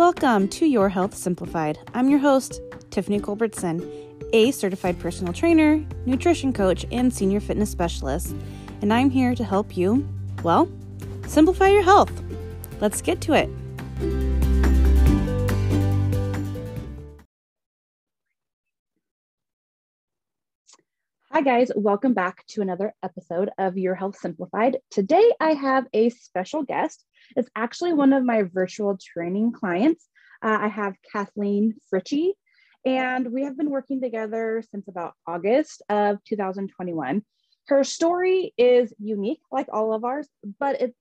Welcome to Your Health Simplified. I'm your host, Tiffany Culbertson, a certified personal trainer, nutrition coach, and senior fitness specialist. And I'm here to help you, well, simplify your health. Let's get to it. Guys. Welcome back to another episode of Your Health Simplified. Today, I have a special guest. It's actually one of my virtual training clients. Uh, I have Kathleen Fritchie, and we have been working together since about August of 2021. Her story is unique, like all of ours, but it's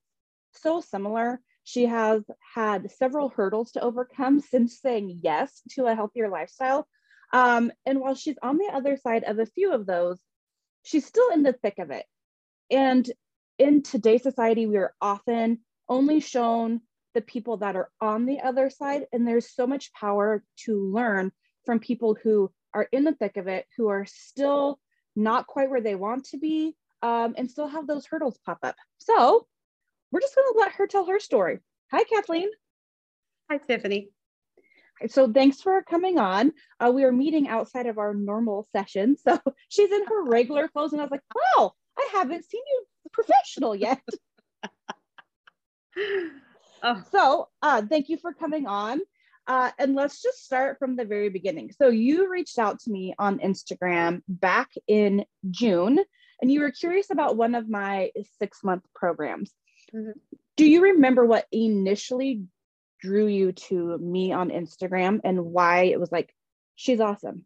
so similar. She has had several hurdles to overcome since saying yes to a healthier lifestyle. Um, and while she's on the other side of a few of those, she's still in the thick of it. And in today's society, we are often only shown the people that are on the other side. And there's so much power to learn from people who are in the thick of it, who are still not quite where they want to be, um, and still have those hurdles pop up. So we're just going to let her tell her story. Hi, Kathleen. Hi, Tiffany. So thanks for coming on. Uh, we are meeting outside of our normal session. So she's in her regular clothes, and I was like, wow, I haven't seen you professional yet. oh. So uh, thank you for coming on. Uh, and let's just start from the very beginning. So you reached out to me on Instagram back in June, and you were curious about one of my six month programs. Mm-hmm. Do you remember what initially drew you to me on Instagram and why it was like, she's awesome?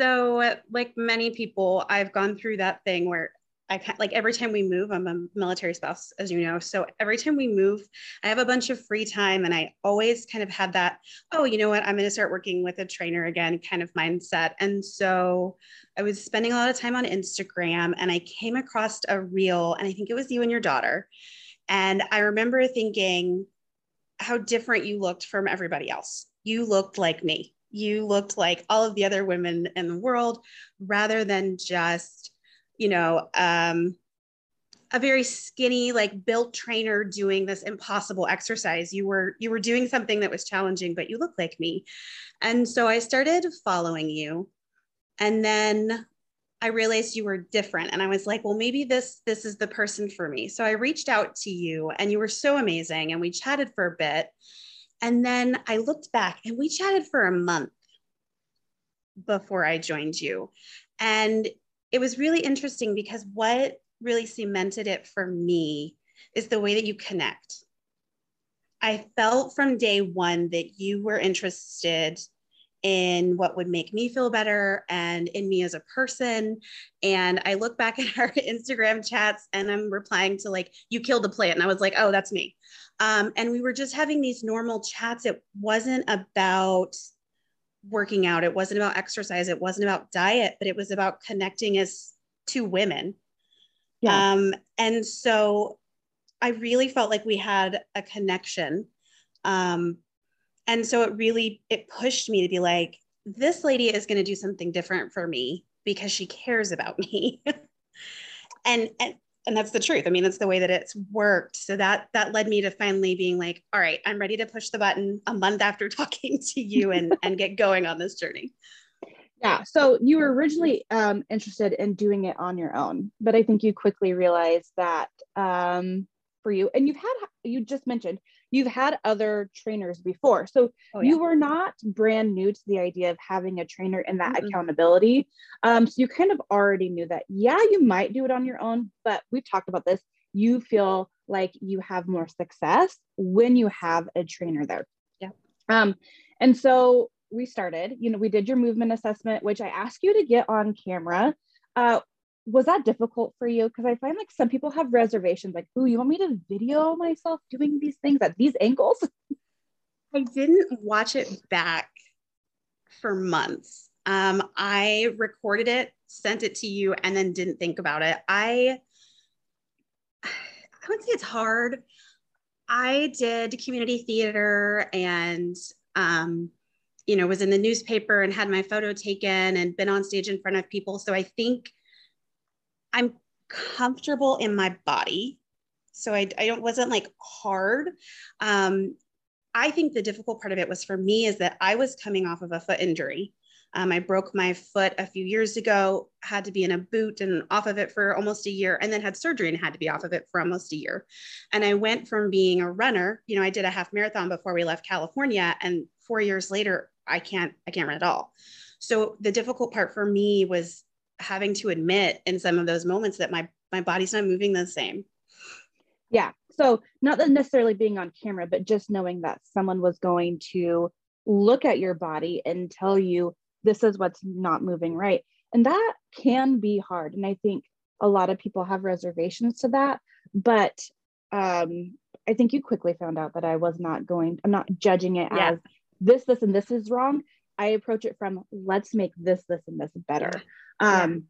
So, like many people, I've gone through that thing where I like every time we move, I'm a military spouse, as you know. So every time we move, I have a bunch of free time. And I always kind of had that, oh, you know what, I'm going to start working with a trainer again kind of mindset. And so I was spending a lot of time on Instagram and I came across a reel, and I think it was you and your daughter. And I remember thinking how different you looked from everybody else. You looked like me. You looked like all of the other women in the world rather than just you know, um, a very skinny, like built trainer doing this impossible exercise. You were you were doing something that was challenging, but you look like me. And so I started following you. And then I realized you were different and I was like, well, maybe this this is the person for me. So I reached out to you and you were so amazing and we chatted for a bit. And then I looked back and we chatted for a month before I joined you. And it was really interesting because what really cemented it for me is the way that you connect. I felt from day one that you were interested in what would make me feel better and in me as a person. And I look back at our Instagram chats and I'm replying to like, you killed the plant. And I was like, oh, that's me. Um, and we were just having these normal chats. It wasn't about working out. It wasn't about exercise. It wasn't about diet, but it was about connecting as two women. Yeah. Um, and so I really felt like we had a connection. Um, and so it really it pushed me to be like, this lady is going to do something different for me because she cares about me. and, and and that's the truth. I mean, that's the way that it's worked. So that that led me to finally being like, all right, I'm ready to push the button a month after talking to you and and get going on this journey. Yeah. So you were originally um, interested in doing it on your own, but I think you quickly realized that um, for you, and you've had you just mentioned you've had other trainers before. So oh, yeah. you were not brand new to the idea of having a trainer and that mm-hmm. accountability. Um, so you kind of already knew that, yeah, you might do it on your own, but we've talked about this. You feel like you have more success when you have a trainer there. Yeah. Um, and so we started, you know, we did your movement assessment, which I asked you to get on camera. Uh, was that difficult for you? Because I find like some people have reservations, like, "Ooh, you want me to video myself doing these things at these angles?" I didn't watch it back for months. Um, I recorded it, sent it to you, and then didn't think about it. I I would say it's hard. I did community theater and um, you know was in the newspaper and had my photo taken and been on stage in front of people. So I think I'm comfortable in my body. So I, I don't wasn't like hard. Um, I think the difficult part of it was for me is that I was coming off of a foot injury. Um, I broke my foot a few years ago, had to be in a boot and off of it for almost a year, and then had surgery and had to be off of it for almost a year. And I went from being a runner, you know, I did a half marathon before we left California, and four years later, I can't, I can't run at all. So the difficult part for me was having to admit in some of those moments that my my body's not moving the same. Yeah. So not necessarily being on camera, but just knowing that someone was going to look at your body and tell you this is what's not moving right. And that can be hard. And I think a lot of people have reservations to that. But um, I think you quickly found out that I was not going, I'm not judging it yeah. as this, this, and this is wrong. I approach it from let's make this, this, and this better. Um.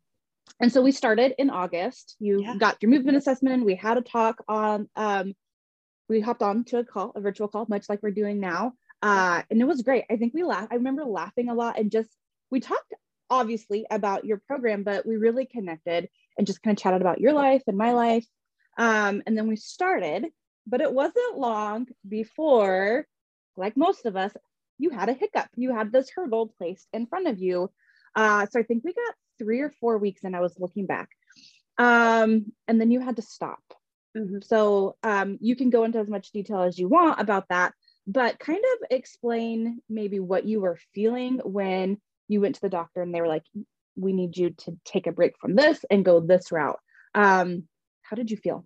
And so we started in August. You yeah. got your movement assessment. And we had a talk on, um, we hopped on to a call, a virtual call, much like we're doing now. Uh, and it was great. I think we laughed. I remember laughing a lot and just we talked obviously about your program, but we really connected and just kind of chatted about your life and my life. Um, and then we started, but it wasn't long before, like most of us, you had a hiccup. You had this hurdle placed in front of you. Uh, so I think we got three or four weeks and I was looking back. Um, and then you had to stop. Mm-hmm. So um, you can go into as much detail as you want about that, but kind of explain maybe what you were feeling when you went to the doctor and they were like, we need you to take a break from this and go this route. Um, how did you feel?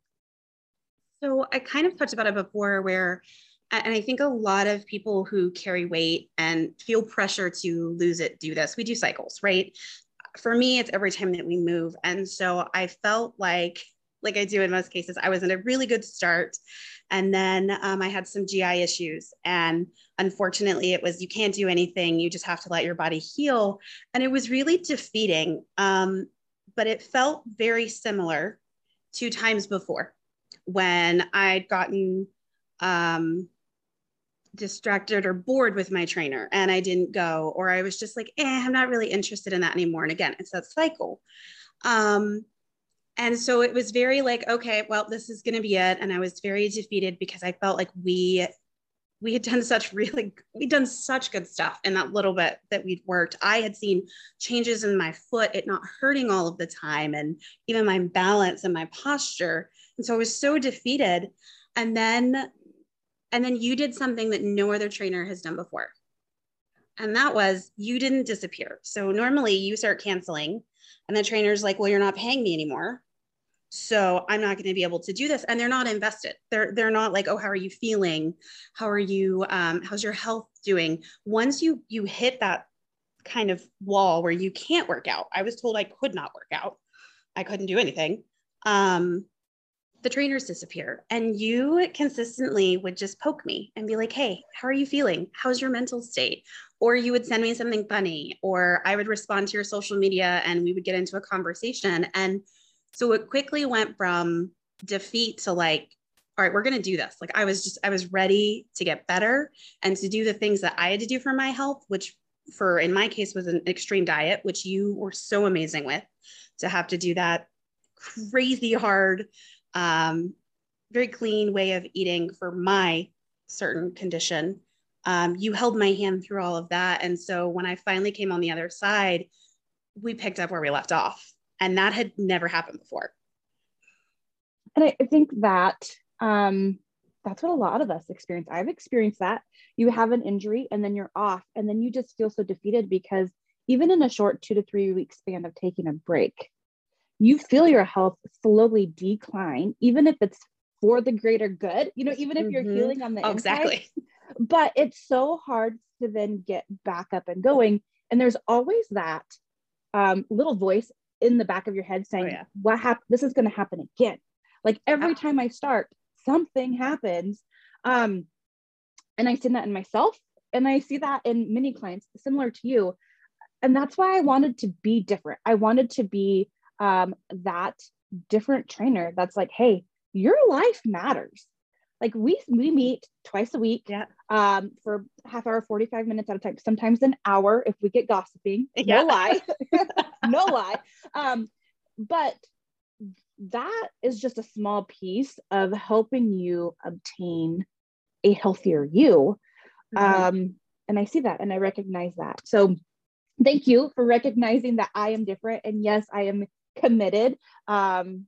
So I kind of touched about it before where, and I think a lot of people who carry weight and feel pressure to lose it do this. We do cycles, right? For me, it's every time that we move. And so I felt like like I do in most cases. I was in a really good start. And then um, I had some GI issues. And unfortunately, it was you can't do anything. You just have to let your body heal. And it was really defeating. Um, but it felt very similar two times before when I'd gotten um, distracted or bored with my trainer and I didn't go, or I was just like, eh, I'm not really interested in that anymore. And again, it's that cycle. Um, and so it was very like okay well this is going to be it and i was very defeated because i felt like we we had done such really we'd done such good stuff in that little bit that we'd worked i had seen changes in my foot it not hurting all of the time and even my balance and my posture and so i was so defeated and then and then you did something that no other trainer has done before. And that was you didn't disappear. So normally you start canceling and the trainer's like well you're not paying me anymore. So i'm not going to be able to do this. And they're not invested. They're they're not like oh how are you feeling? How are you um, how's your health doing? Once you you hit that kind of wall where you can't work out i was told i could not work out. I couldn't do anything. Um, the trainers disappear and you consistently would just poke me and be like hey how are you feeling? How's your mental state? Or you would send me something funny or i would respond to your social media and we would get into a conversation. And so it quickly went from defeat to like, all right, we're going to do this. Like I was just, I was ready to get better and to do the things that I had to do for my health, which for in my case was an extreme diet, which you were so amazing with to have to do that crazy hard, um, very clean way of eating for my certain condition. Um, you held my hand through all of that. And so when I finally came on the other side, we picked up where we left off and that had never happened before and i, think that um, that's what a lot of us experience i've experienced that you have an injury and then you're off and then you just feel so defeated because even in a short two to three week span of taking a break you feel your health slowly decline even if it's for the greater good you know even if you're mm-hmm. healing on the oh, inside, exactly but it's so hard to then get back up and going and there's always that um, little voice in the back of your head saying, oh, yeah. what happened? This is going to happen again. Like every time I start, something happens. Um, and I see that in myself and I see that in many clients similar to you. And that's why I wanted to be different. I wanted to be um, that different trainer that's like, hey, your life matters. Like we we meet twice a week yeah. um, for half hour, 45 minutes at a time, sometimes an hour if we get gossiping. Yeah. No lie. no lie. Um, but that is just a small piece of helping you obtain a healthier you. Mm-hmm. Um, and I see that and I recognize that. So thank you for recognizing that I am different. And yes, I am committed. Um,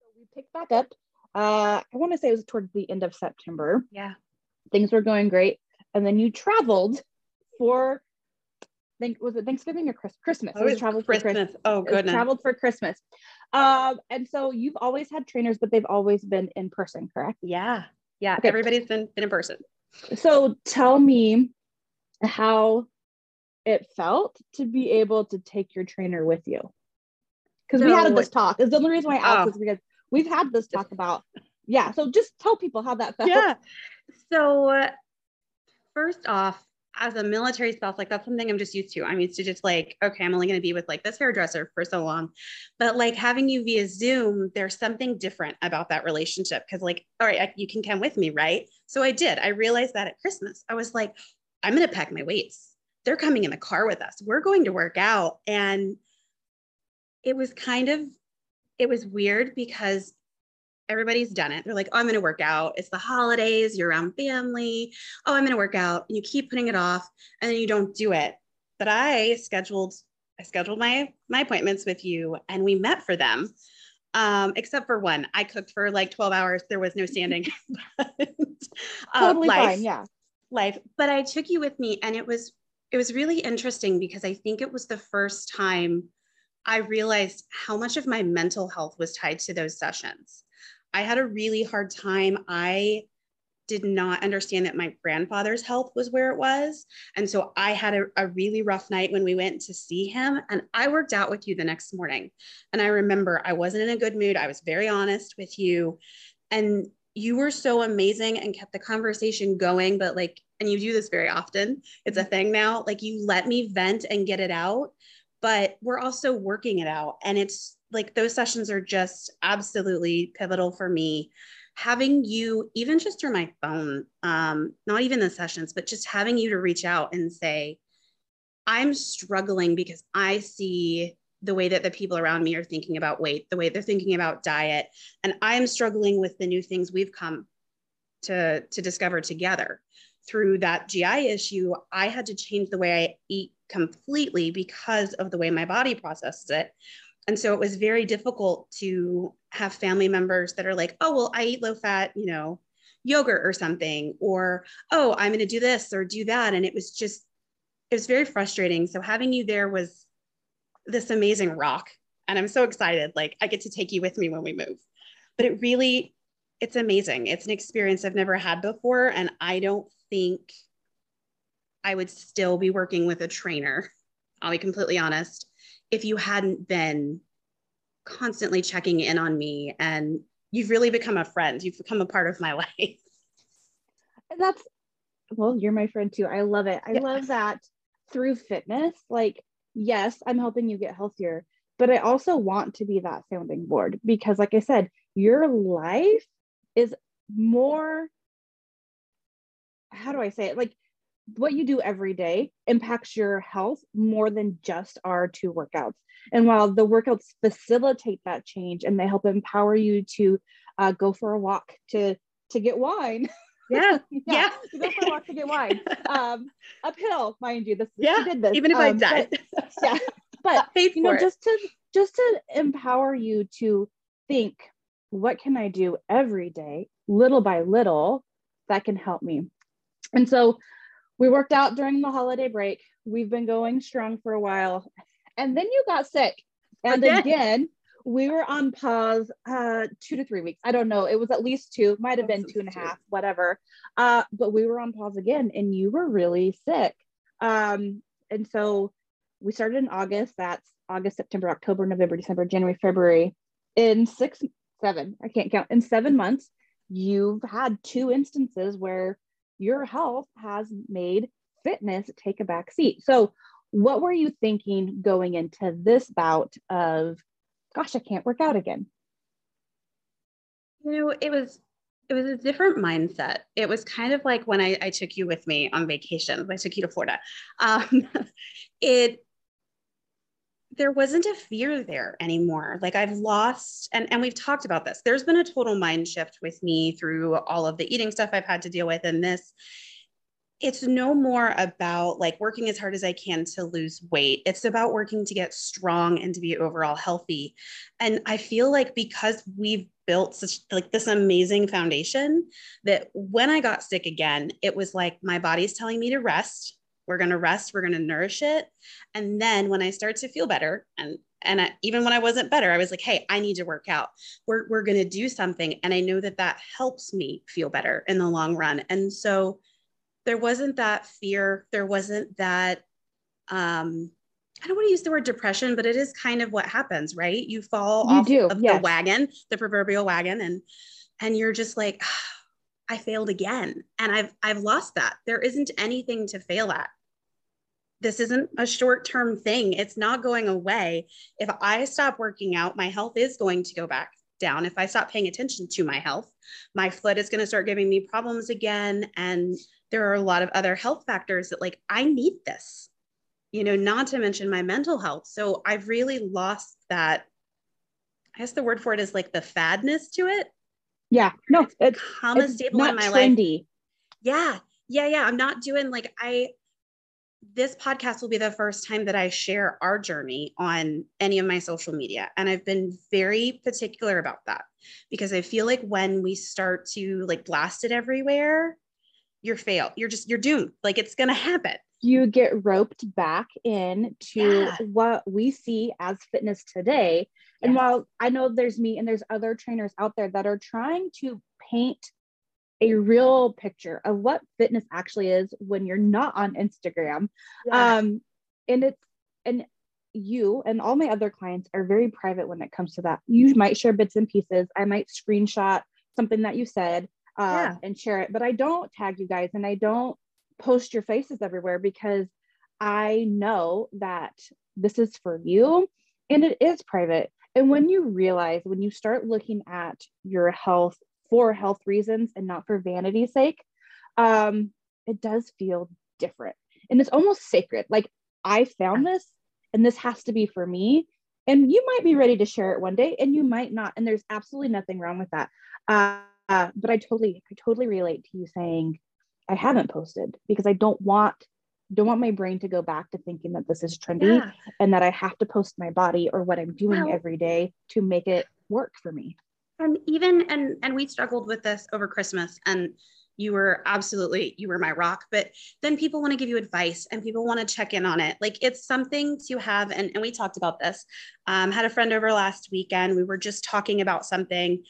so we picked back up. Uh, I want to say it was towards the end of September. Yeah. Things were going great. And then you traveled for think was it Thanksgiving or Christmas? Oh, it was traveled Christmas. for Christmas. Oh goodness. traveled for Christmas. Um, and so you've always had trainers, but they've always been in person, correct? Yeah. Yeah. Okay. Everybody's been, been in person. So tell me how it felt to be able to take your trainer with you. Because so, we had this talk. Is the only reason why I asked oh. is because we've had this talk about, yeah. So just tell people how that felt. Yeah. So uh, first off, as a military spouse, like that's something I'm just used to. I'm used to just like, okay, I'm only going to be with like this hairdresser for so long. But like having you via Zoom, there's something different about that relationship. Cause like, all right, I, you can come with me, right? So I did. I realized that at Christmas, I was like, I'm going to pack my weights. They're coming in the car with us. We're going to work out. And it was kind of, it was weird because everybody's done it. They're like, oh, I'm going to work out. It's the holidays, you're around family. Oh, I'm going to work out. And you keep putting it off and then you don't do it. But I scheduled, I scheduled my, my appointments with you and we met for them. Um, except for one, I cooked for like 12 hours. There was no standing. but, uh, totally life, fine. Yeah. Life. But I took you with me and it was, it was really interesting because I think it was the first time I realized how much of my mental health was tied to those sessions. I had a really hard time. I did not understand that my grandfather's health was where it was. And so I had a, a, really rough night when we went to see him. And I worked out with you the next morning. And I remember I wasn't in a good mood. I was very honest with you. And you were so amazing and kept the conversation going. But like, and you do this very often, it's a mm-hmm. thing now. Like, you let me vent and get it out. But we're also working it out. And it's like those sessions are just absolutely pivotal for me having you even just through my phone um, not even the sessions but just having you to reach out and say i'm struggling because i see the way that the people around me are thinking about weight the way they're thinking about diet and i'm struggling with the new things we've come to to discover together through that gi issue i had to change the way i eat completely because of the way my body processed it. And so it was very difficult to have family members that are like oh well i eat low fat you know yogurt or something or oh i'm going to do this or do that. And it was just it was very frustrating. So having you there was this amazing rock and i'm so excited like i get to take you with me when we move. But it really it's amazing. It's an experience i've never had before and i don't think i would still be working with a trainer i'll be completely honest if you hadn't been constantly checking in on me and you've really become a friend. You've become a part of my life. And that's well you're my friend too. I love it. I yeah. love that through fitness like yes i'm helping you get healthier but i also want to be that sounding board because like i said your life is more how do i say it like what you do every day impacts your health more than just our two workouts. And while the workouts facilitate that change and they help empower you to uh, go for a walk, to to get wine. Yeah, yeah, yeah. to go for a walk to get wine. Um, uphill, mind you. This yeah, did this. even if um, I died. But, yeah, but you know, just to just to empower you to think, what can I do every day, little by little, that can help me. And so we worked out during the holiday break. We've been going strong for a while. And then you got sick. And again, again we were on pause uh, two to three weeks. I don't know. It was at least two, might have been two and a half, whatever. Uh, but we were on pause again and you were really sick. Um, and so we started in August. That's August, September, October, November, December, January, February. In six, seven, I can't count, in seven months, you've had two instances where your health has made fitness take a back seat. So, what were you thinking going into this bout of, gosh, I can't work out again? You know, it was it was a different mindset. It was kind of like when I, I took you with me on vacation. I took you to Florida. Um, it there wasn't a fear there anymore. Like I've lost, and, and we've talked about this. There's been a total mind shift with me through all of the eating stuff I've had to deal with and this. it's no more about like working as hard as I can to lose weight. It's about working to get strong and to be overall healthy. And I feel like because we've built such like this amazing foundation that when I got sick again, it was like my body's telling me to rest. We're going to rest, we're going to nourish it. And then when I start to feel better and and I, even when I wasn't better, I was like, hey, I need to work out. We're, we're going to do something. And I know that that helps me feel better in the long run. And so there wasn't that fear. There wasn't that, um, I don't want to use the word depression, but it is kind of what happens, right? You fall you off do, of yes. the wagon, the proverbial wagon, and and you're just like, I failed again, and I've I've lost that. There isn't anything to fail at. This isn't a short term thing. It's not going away. If I stop working out, my health is going to go back down. If I stop paying attention to my health, my foot is going to start giving me problems again, and there are a lot of other health factors that like I need this, you know, not to mention my mental health. So I've really lost that. I guess the word for it is like the fadness to it. Yeah, no, it's, it's a staple in my trendy. life. Yeah, yeah, yeah. I'm not doing like I. This podcast will be the first time that I share our journey on any of my social media. And I've been very particular about that because I feel like when we start to like blast it everywhere, you're failed. You're just you're doomed. Like it's gonna happen. You get roped back into yeah. what we see as fitness today. And while I know there's me and there's other trainers out there that are trying to paint a real picture of what fitness actually is when you're not on Instagram. Yeah. Um, and it's and you and all my other clients are very private when it comes to that. You might share bits and pieces. I might screenshot something that you said uh, yeah. and share it. But I don't tag you guys and I don't post your faces everywhere because I know that this is for you and it is private. And when you realize, when you start looking at your health for health reasons and not for vanity's sake, um, it does feel different. And it's almost sacred. Like I found this and this has to be for me. And you might be ready to share it one day and you might not. And there's absolutely nothing wrong with that. Uh, uh, but I totally, I totally relate to you saying I haven't posted because I don't want don't want my brain to go back to thinking that this is trendy yeah. and that I have to post my body or what I'm doing every day to make it work for me. And even and and we struggled with this over Christmas and you were absolutely you were my rock but then people want to give you advice and people want to check in on it like it's something to have and, and we talked about this um, had a friend over last weekend we were just talking about something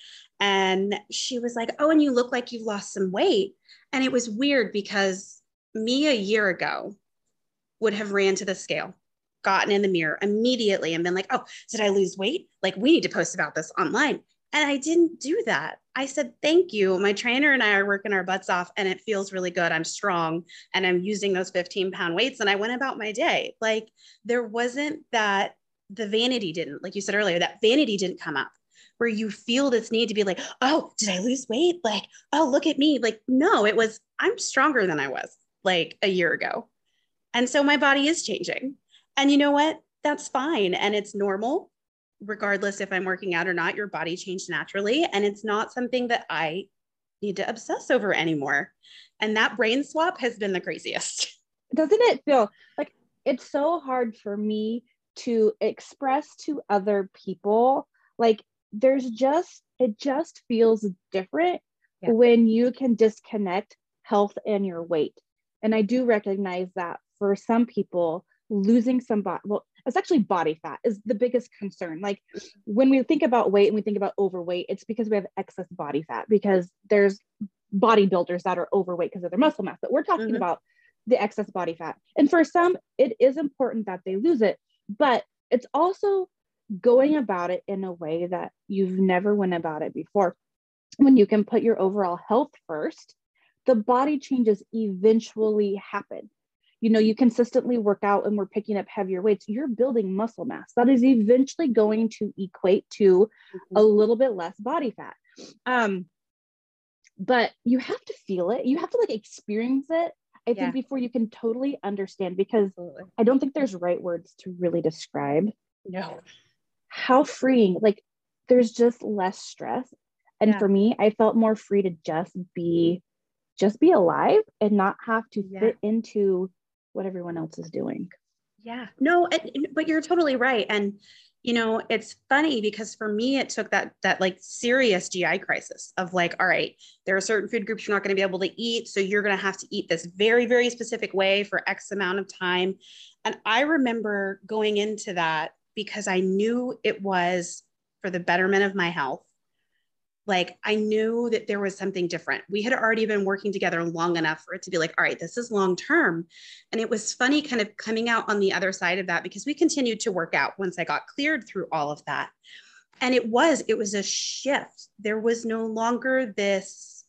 and she was like, Oh, and you look like you've lost some weight. And it was weird because me a year ago would have ran to the scale, gotten in the mirror immediately and been like, Oh, did I lose weight? Like, we need to post about this online. And I didn't do that. I said, Thank you. My trainer and I are working our butts off, and it feels really good. I'm strong and I'm using those 15 pound weights. And I went about my day. Like, there wasn't that, the vanity didn't, like you said earlier, that vanity didn't come up where you feel this need to be like, oh, did I lose weight? Like, oh, look at me. Like, no, it was, I'm stronger than I was like a year ago. And so my body is changing. And you know what? That's fine. And it's normal, regardless if I'm working out or not. Your body changed naturally. And it's not something that I need to obsess over anymore. And that brain swap has been the craziest. Doesn't it feel like it's so hard for me to express to other people like there's just it just feels different yeah. when you can disconnect health and your weight and i do recognize that for some people losing some body well it's actually body fat is the biggest concern like when we think about weight and we think about overweight it's because we have excess body fat because there's bodybuilders that are overweight because of their muscle mass but we're talking mm-hmm. about the excess body fat and for some it is important that they lose it but it's also going about it in a way that you've never went about it before. When you can put your overall health first, the body changes eventually happen. You know, you consistently work out and we're picking up heavier weights, you're building muscle mass. That is eventually going to equate to mm-hmm. a little bit less body fat. Um, but you have to feel it, you have to like experience it. I yeah. think before you can totally understand, because Absolutely. I don't think there's right words to really describe. No how freeing like there's just less stress and yeah. for me i felt more free to just be just be alive and not have to Yeah. fit into what everyone else is doing. Yeah, no, and- but you're totally right. And you know, it's funny because for me, it took that that like serious GI crisis of like, all right, there are certain food groups you're not going to be able to eat, so you're going to have to eat this very very specific way for X amount of time. And I remember going into that because I knew it was for the betterment of my health. Like I knew that there was something different. We had already been working together long enough for it to be like, all right, this is long term. And it was funny kind of coming out on the other side of that because we continued to work out once I got cleared through all of that. And it was, it was a shift. There was no longer this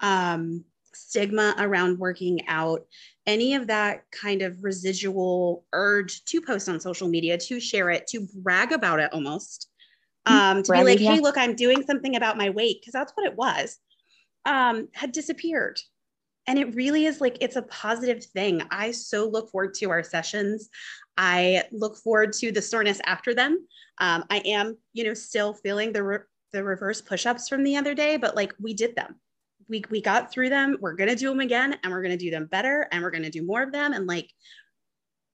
um, stigma around working out, any of that kind of residual urge to post on social media, to share it, to brag about it almost. Um, to be like, hey, look, I'm doing something about my weight, because that's what it was, um, had disappeared. And it really is like it's a positive thing. I so look forward to our sessions. I look forward to the soreness after them. Um, i am you know still feeling the re- the reverse push-ups from the other day but like we did them. We, we got through them. We're going to do them again and we're going to do them better and we're going to do more of them. And like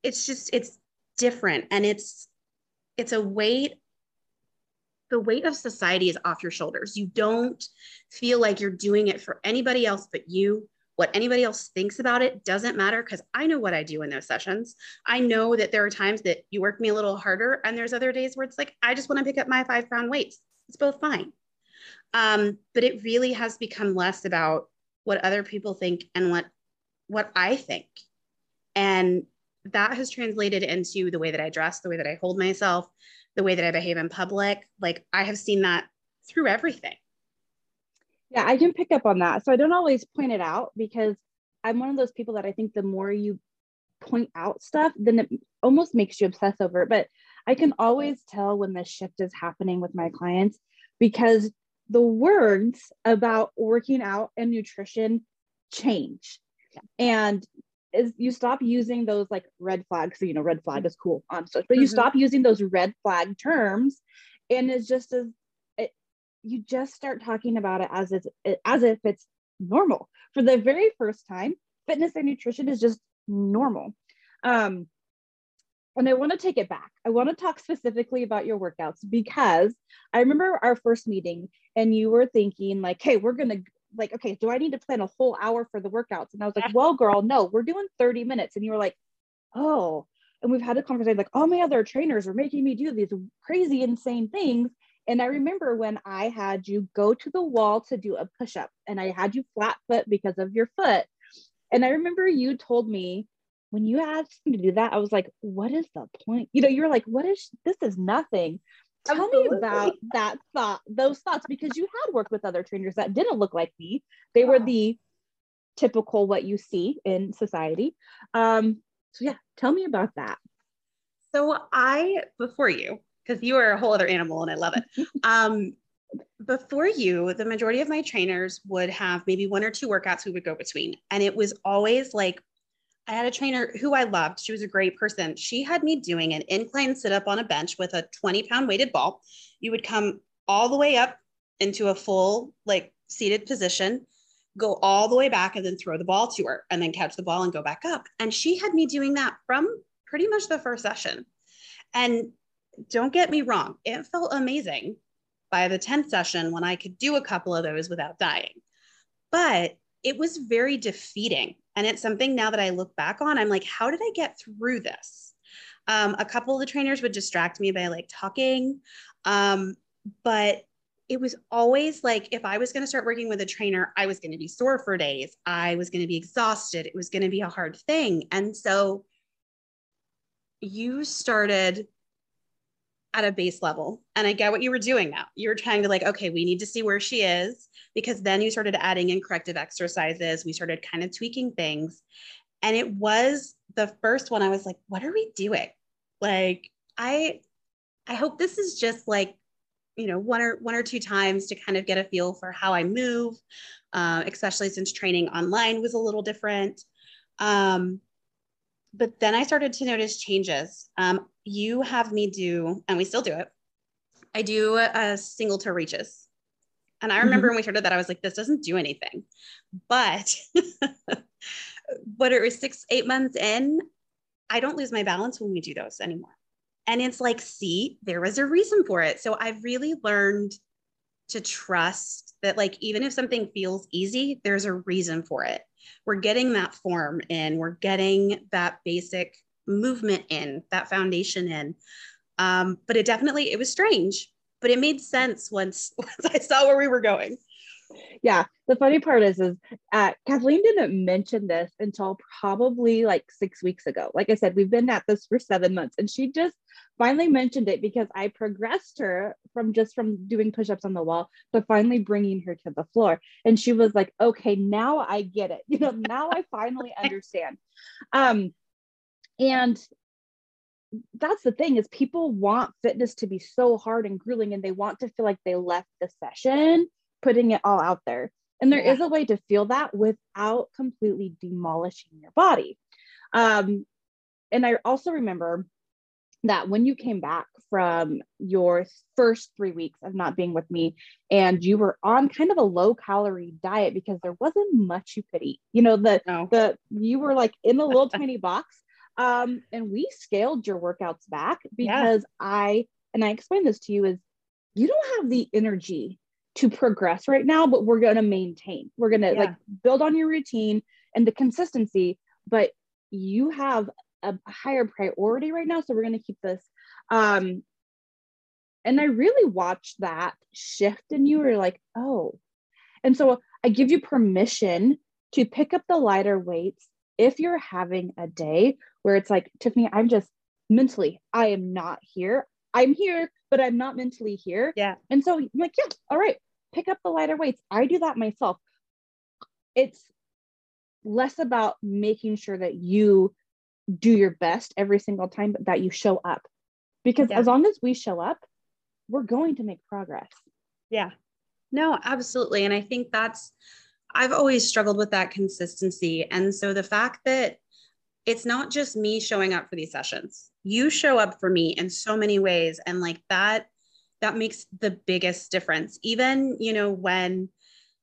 it's just it's different. And it's it's a weight the weight of society is off your shoulders you don't feel like you're doing it for anybody else but you what anybody else thinks about it doesn't matter because I know what I do in those sessions. I know that there are times that you work me a little harder, and there's other days where it's like, I just want to pick up my five pound weights. It's both fine. Um, but it really has become less about what other people think and what what I think. And that has translated into the way that I dress, the way that I hold myself, the way that I behave in public. Like I have seen that through everything. Yeah, I can pick up on that. So I don't always point it out because I'm one of those people that I think the more you point out stuff, then it almost makes you obsess over it. But I can always tell when the shift is happening with my clients because the words about working out and nutrition change. And is you stop using those like red flags. So, you know, red flag is cool on stuff, but you Mhm. stop using those red flag terms and it's just as it, you just start talking about it as it's as if it's normal for the very first time fitness and nutrition is just normal um and i want to take it back i want to talk specifically about your workouts because i remember our first meeting and you were thinking like hey we're gonna like okay do i need to plan a whole hour for the workouts and i was like well girl no we're doing 30 minutes and you were like oh and we've had a conversation like all my other trainers are making me do these crazy insane things and I remember when I had you go to the wall to do a push up and I had you flat foot because of your foot. And I remember you told me when you asked me to do that, I was like, what is the point? You know, you're like, what is this is nothing. Tell me about that thought, those thoughts, because you had worked with other trainers that didn't look like me. They were the typical what you see in society. Um, so yeah, tell me about that. So I, before you, because you are a whole other animal and I love it. Um, before you, the majority of my trainers would have maybe one or two workouts we would go between. And it was always like, I had a trainer who I loved. She was a great person. She had me doing an incline sit up on a bench with a 20 pound weighted ball. You would come all the way up into a full, like seated position, go all the way back, and then throw the ball to her, and then catch the ball and go back up. And she had me doing that from pretty much the first session. And don't get me wrong, it felt amazing by the 10th session when I could do a couple of those without dying. But it was very defeating. And it's something now that I look back on, I'm like, how did I get through this? Um, a couple of the trainers would distract me by like talking. Um, but it was always like if I was going to start working with a trainer, I was going to be sore for days. I was going to be exhausted. It was going to be a hard thing. And so you started at a base level. And I get what you were doing now. You were trying to like, okay, we need to see where she is because then you started adding in corrective exercises. We started kind of tweaking things. And it was the first one I was like, what are we doing? Like, I I hope this is just like, you know, one or one or two times to kind of get a feel for how I move, uh, especially since training online was a little different. Um, but then I started to notice changes. Um, you have me do, and we still do it. I do a single toe reaches. And I remember mm-hmm. when we started that, I was like, this doesn't do anything. But but it was six, eight months in, I don't lose my balance when we do those anymore. And it's like, see, there was a reason for it. So I've really learned to trust that, like, even if something feels easy, there's a reason for it. We're getting that form in, we're getting that basic movement in, that foundation in. Um, but it definitely, it was strange, but it made sense once, once I saw where we were going. Yeah the funny part is is uh, kathleen didn't mention this until probably like six weeks ago. Like i said we've been at this for seven months and she just finally mentioned it because i progressed her from just from doing push-ups on the wall to finally bringing her to the floor and she was like okay now i get it you know now i finally understand um and that's the thing is people want fitness to be so hard and grueling and they want to feel like they left the session putting it all out there. And there yeah. is a way to feel that without completely demolishing your body. Um, and I also remember that when you came back from your first three weeks of not being with me and you were on kind of a low calorie diet because there wasn't much you could eat you know the no. the you were like in a little tiny box um and we scaled your workouts back because yeah. i and i explained this to you is you don't have the energy to progress right now, but we're going to maintain. We're going to yeah. like build on your routine and the consistency, but you have a higher priority right now. So we're going to keep this. Um, and I really watched that shift in you. Were like, oh, and so I give you permission to pick up the lighter weights if you're having a day where it's like, Tiffany, I'm just mentally, I am not here. I'm here, but I'm not mentally here. Yeah. And so I'm like, yeah, all right, pick up the lighter weights. I do that myself. It's less about making sure that you do your best every single time, but that you show up. Because yeah. as long as we show up, we're going to make progress. Yeah. No, absolutely. And I think that's, I've always struggled with that consistency. And so the fact that it's not just me showing up for these sessions, you show up for me in so many ways. And like that that makes the biggest difference. Even, you know, when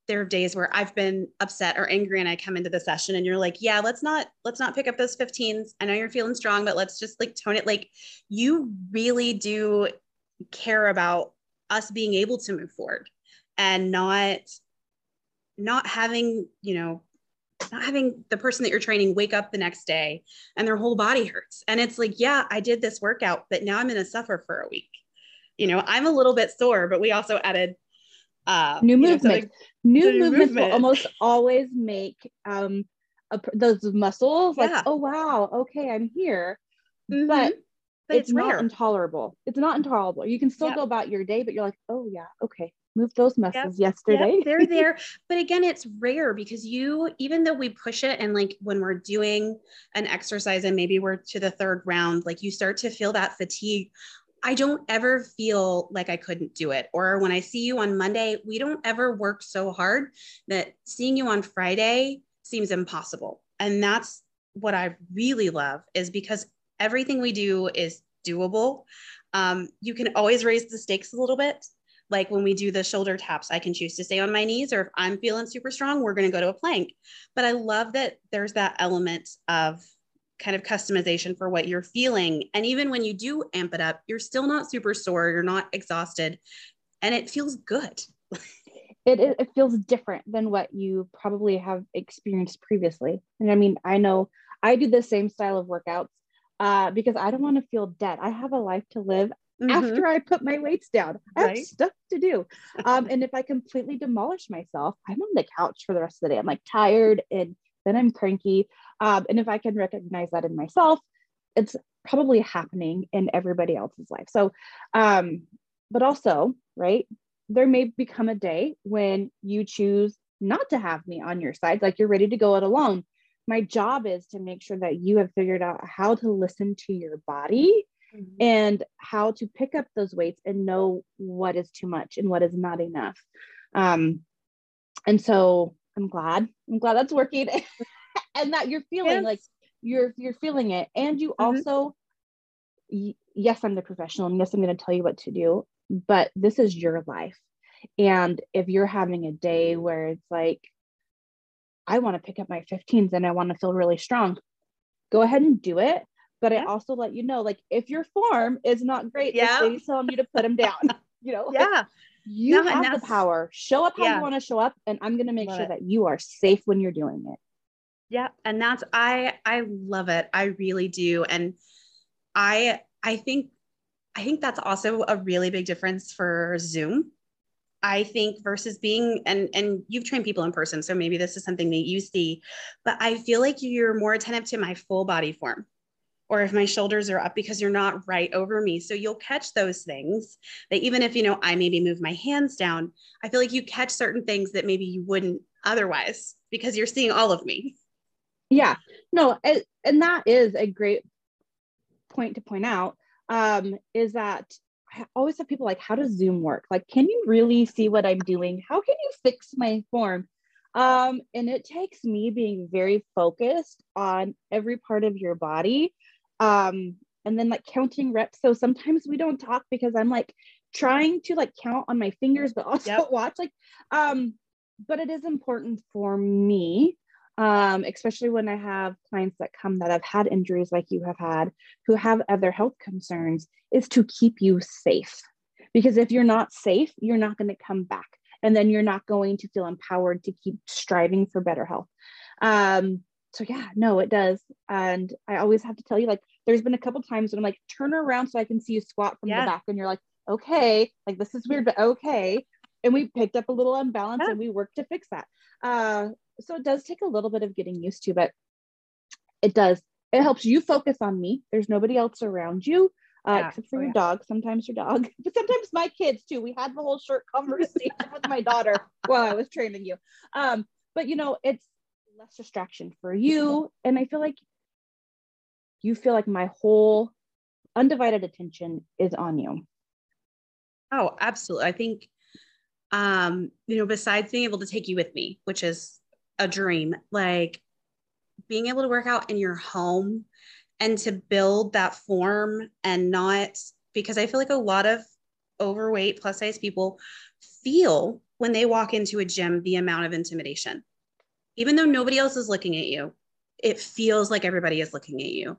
there are days where I've been upset or angry and I come into the session and you're like, yeah, let's not, let's not pick up those 15s. I know you're feeling strong, but let's just like tone it. Like you really do care about us being able to move forward and not, not having, you know, not having the person that you're training wake up the next day and their whole body hurts. And it's like, yeah, I did this workout, but now I'm going to suffer for a week you know, I'm a little bit sore, but we also added uh, new movements. New, new movements movement. will almost always make um, a, those muscles yeah. like, oh wow, okay, I'm here, mm-hmm. but, but, it's, it's not intolerable. It's not intolerable. You can still yep. go about your day, but you're like, oh yeah, okay, move those muscles yep. yesterday. Yep, they're there. But again, it's rare because you, even though we push it and like when we're doing an exercise and maybe we're to the third round, like you start to feel that fatigue. I don't ever feel like I couldn't do it. Or when I see you on Monday, we don't ever work so hard that seeing you on Friday seems impossible. And that's what I really love is because everything we do is doable. Um, you can always raise the stakes a little bit. Like when we do the shoulder taps, I can choose to stay on my knees, or if I'm feeling super strong, we're going to go to a plank. But I love that there's that element of kind of customization for what you're feeling. And even when you do amp it up, you're still not super sore, you're not exhausted, and it feels good. it, it feels different than what you probably have experienced previously. And I mean, I know I do the same style of workouts uh, because I don't want to feel dead. I have a life to live. Mm-hmm. After I put my weights down, I right. have stuff to do. Um, and if I completely demolish myself, I'm on the couch for the rest of the day. I'm like tired and then I'm cranky. Um, and if I can recognize that in myself, it's probably happening in everybody else's life. So, um, but also, right, there may become a day when you choose not to have me on your side, like you're ready to go it alone. My job is to make sure that you have figured out how to listen to your body mm-hmm. and how to pick up those weights and know what is too much and what is not enough. Um, and so I'm glad. I'm glad that's working. and that you're feeling yes. like you're you're feeling it and you mm-hmm. also yes i'm the professional and yes i'm going to tell you what to do but this is your life And if you're having a day where it's like, I want to pick up my 15s and I want to feel really strong, go ahead and do it. But. I also let you know, like, if your form is not great, yeah, they telling you to put them down. you know, yeah, you no, have the power. Show up how yeah. you want to show up, and I'm going to make love sure it. that you are safe when you're doing it. Yeah, and that's I I love it. I really do, and I I think I think that's also a really big difference for Zoom. I think versus being and and you've trained people in person, so maybe this is something that you see, but I feel like you're more attentive to my full body form or if my shoulders are up because you're not right over me. So you'll catch those things that even if you know I maybe move my hands down, I feel like you catch certain things that maybe you wouldn't otherwise because you're seeing all of me. Yeah. No, it, and that is a great point to point out um, is that I always have people like, how does Zoom work? Like, can you really see what I'm doing? How can you fix my form? Um, and it takes me being very focused on every part of your body um and then like counting reps. So sometimes we don't talk because i'm like trying to like count on my fingers but also yep. watch like um but it is important for me um especially when i have clients that come that have had injuries like you have had who have other health concerns is to keep you safe. Because if you're not safe you're not going to come back and then you're not going to feel empowered to keep striving for better health. Um so yeah, no, it does. And I always have to tell you, like, there's been a couple times when I'm like, turn around so I can see you squat from yeah. the back, and you're like, okay, like this is weird, but okay. And we picked up a little unbalance yeah. and we worked to fix that. Uh, so it does take a little bit of getting used to, but it does. It helps you focus on me. There's nobody else around you. Uh, yeah. except for oh, your dog. Sometimes your dog, but sometimes my kids too. We had the whole short conversation with my daughter while I was training you. Um, but you know, it's less distraction for you. And I feel like you feel like my whole undivided attention is on you. Oh, absolutely. I think, um, you know, besides being able to take you with me, which is a dream, like being able to work out in your home and to build that form and not because I feel like a lot of overweight plus size people feel when they walk into a gym the amount of intimidation even though nobody else is looking at you, it feels like everybody is looking at you,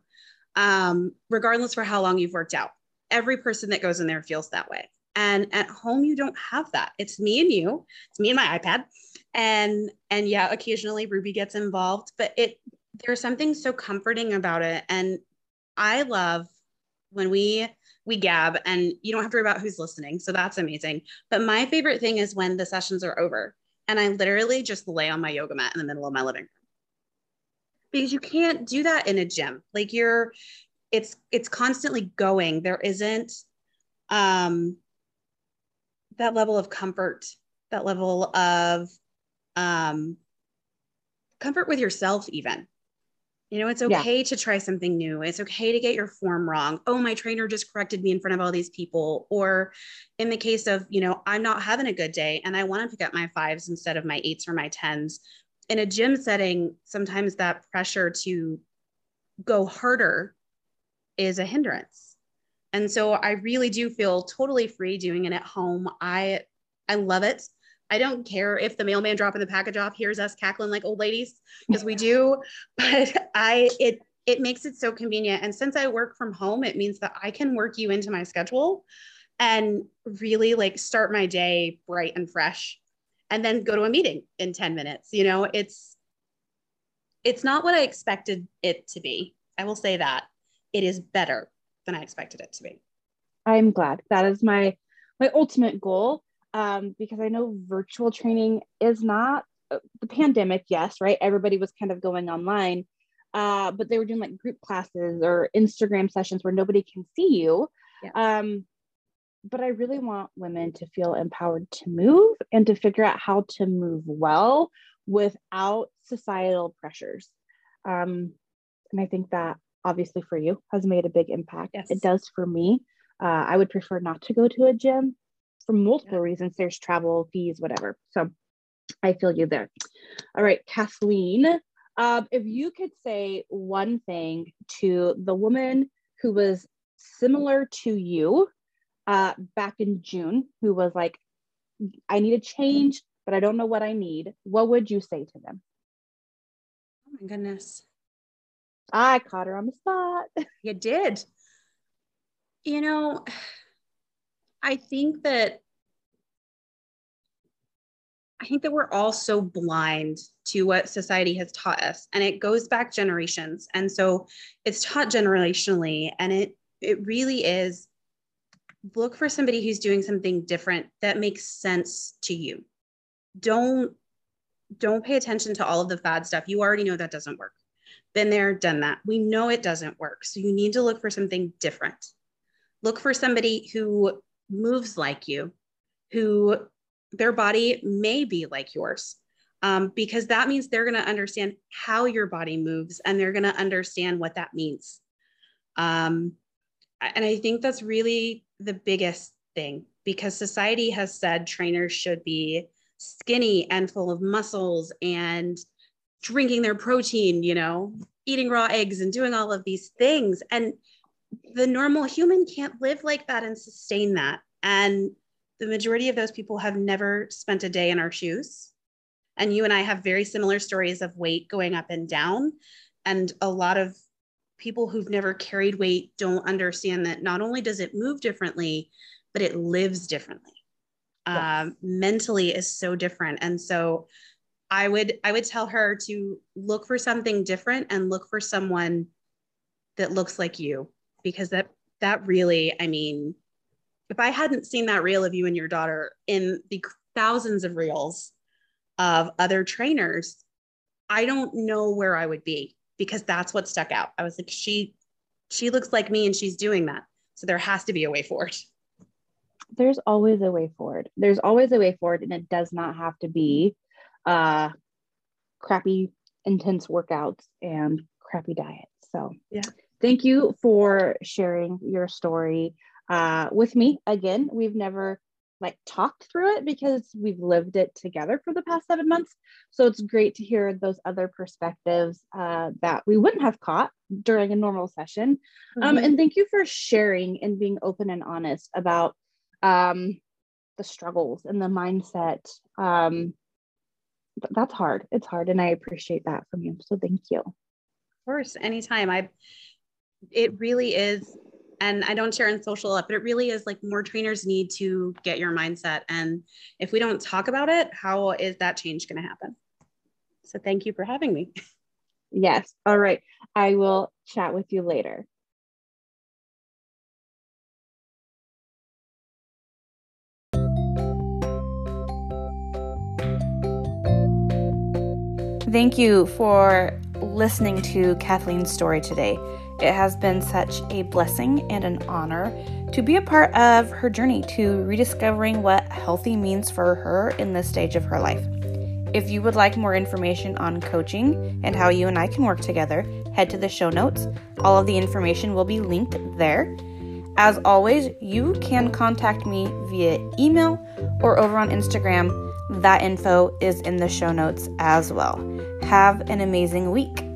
um, regardless for how long you've worked out. Every person that goes in there feels that way. And at home, you don't have that. It's me and you. It's me and my iPad. And and yeah, occasionally Ruby gets involved, but it there's something so comforting about it. And I love when we we gab and you don't have to worry about who's listening. So that's amazing. But my favorite thing is when the sessions are over and I literally just lay on my yoga mat in the middle of my living room. Because you can't do that in a gym. Like you're it's it's constantly going. There isn't um that level of comfort, that level of um comfort with yourself even you know, it's okay yeah. to try something new. It's okay to get your form wrong. Oh, my trainer just corrected me in front of all these people. Or in the case of, you know, I'm not having a good day and I want to pick up my fives instead of my eights or my tens. In a gym setting, sometimes that pressure to go harder is a hindrance. And so I really do feel totally free doing it at home. I I love it. I don't care if the mailman dropping the package off hears us cackling like old ladies because we do, but I it it makes it so convenient. And since I work from home, it means that I can work you into my schedule and really like start my day bright and fresh and then go to a meeting in 10 minutes. You know, it's it's not what I expected it to be. I will say that. It is better than I expected it to be. I'm glad. That is my my ultimate goal um, because I know virtual training is not uh, the pandemic, yes, right? Everybody was kind of going online, uh, but they were doing like group classes or Instagram sessions where nobody can see you. Yeah. Um, but I really want women to feel empowered to move and to figure out how to move well without societal pressures. Um, and I think that obviously for you has made a big impact. Yes. It does for me. Uh, I would prefer not to go to a gym for multiple yeah. reasons. There's travel fees, whatever. So I feel you there. All right, Kathleen, uh, if you could say one thing to the woman who was similar to you uh, back in June, who was like, I need a change, but I don't know what I need, what would you say to them? Oh my goodness. I caught her on the spot. You did. You know, I think that I think that we're all so blind to what society has taught us and it goes back generations. And so it's taught generationally and it it really is look for somebody who's doing something different that makes sense to you. Don't don't pay attention to all of the fad stuff. You already know that doesn't work. Been there, done that. We know it doesn't work. So you need to look for something different. Look for somebody who moves like you, who their body may be like yours, um, because that means they're going to understand how your body moves and they're going to understand what that means. Um, and I think that's really the biggest thing because society has said trainers should be skinny and full of muscles and drinking their protein, you know, eating raw eggs and doing all of these things. And the normal human can't live like that and sustain that. And the majority of those people have never spent a day in our shoes. And you and I have very similar stories of weight going up and down. And a lot of people who've never carried weight don't understand that not only does it move differently, but it lives differently. Yes. Um, mentally is so different. And so I would I would tell her to look for something different and look for someone that looks like you because that that really, I mean, if I hadn't seen that reel of you and your daughter in the thousands of reels of other trainers, I don't know where I would be because that's what stuck out. I was like, she she looks like me and she's doing that. So there has to be a way forward. There's always a way forward. There's always a way forward, and it does not have to be uh crappy intense workouts and crappy diets. So yeah. Thank you for sharing your story uh, with me. Again, we've never like talked through it because we've lived it together for the past seven months. So it's great to hear those other perspectives uh, that we wouldn't have caught during a normal session. Um, mm-hmm. Um, and thank you for sharing and being open and honest about um, the struggles and the mindset. Um, that's hard. It's hard. And I appreciate that from you. So thank you. Of course, anytime. I it really is and I don't share in social up, but it really is like more trainers need to get your mindset. And if we don't talk about it, how is that change going to happen? So thank you for having me. Yes. All right. I will chat with you later. Thank you for listening to Kathleen's story today. It has been such a blessing and an honor to be a part of her journey to rediscovering what healthy means for her in this stage of her life. If you would like more information on coaching and how you and I can work together, head to the show notes. All of the information will be linked there. As always, you can contact me via email or over on Instagram. That info is in the show notes as well. Have an amazing week.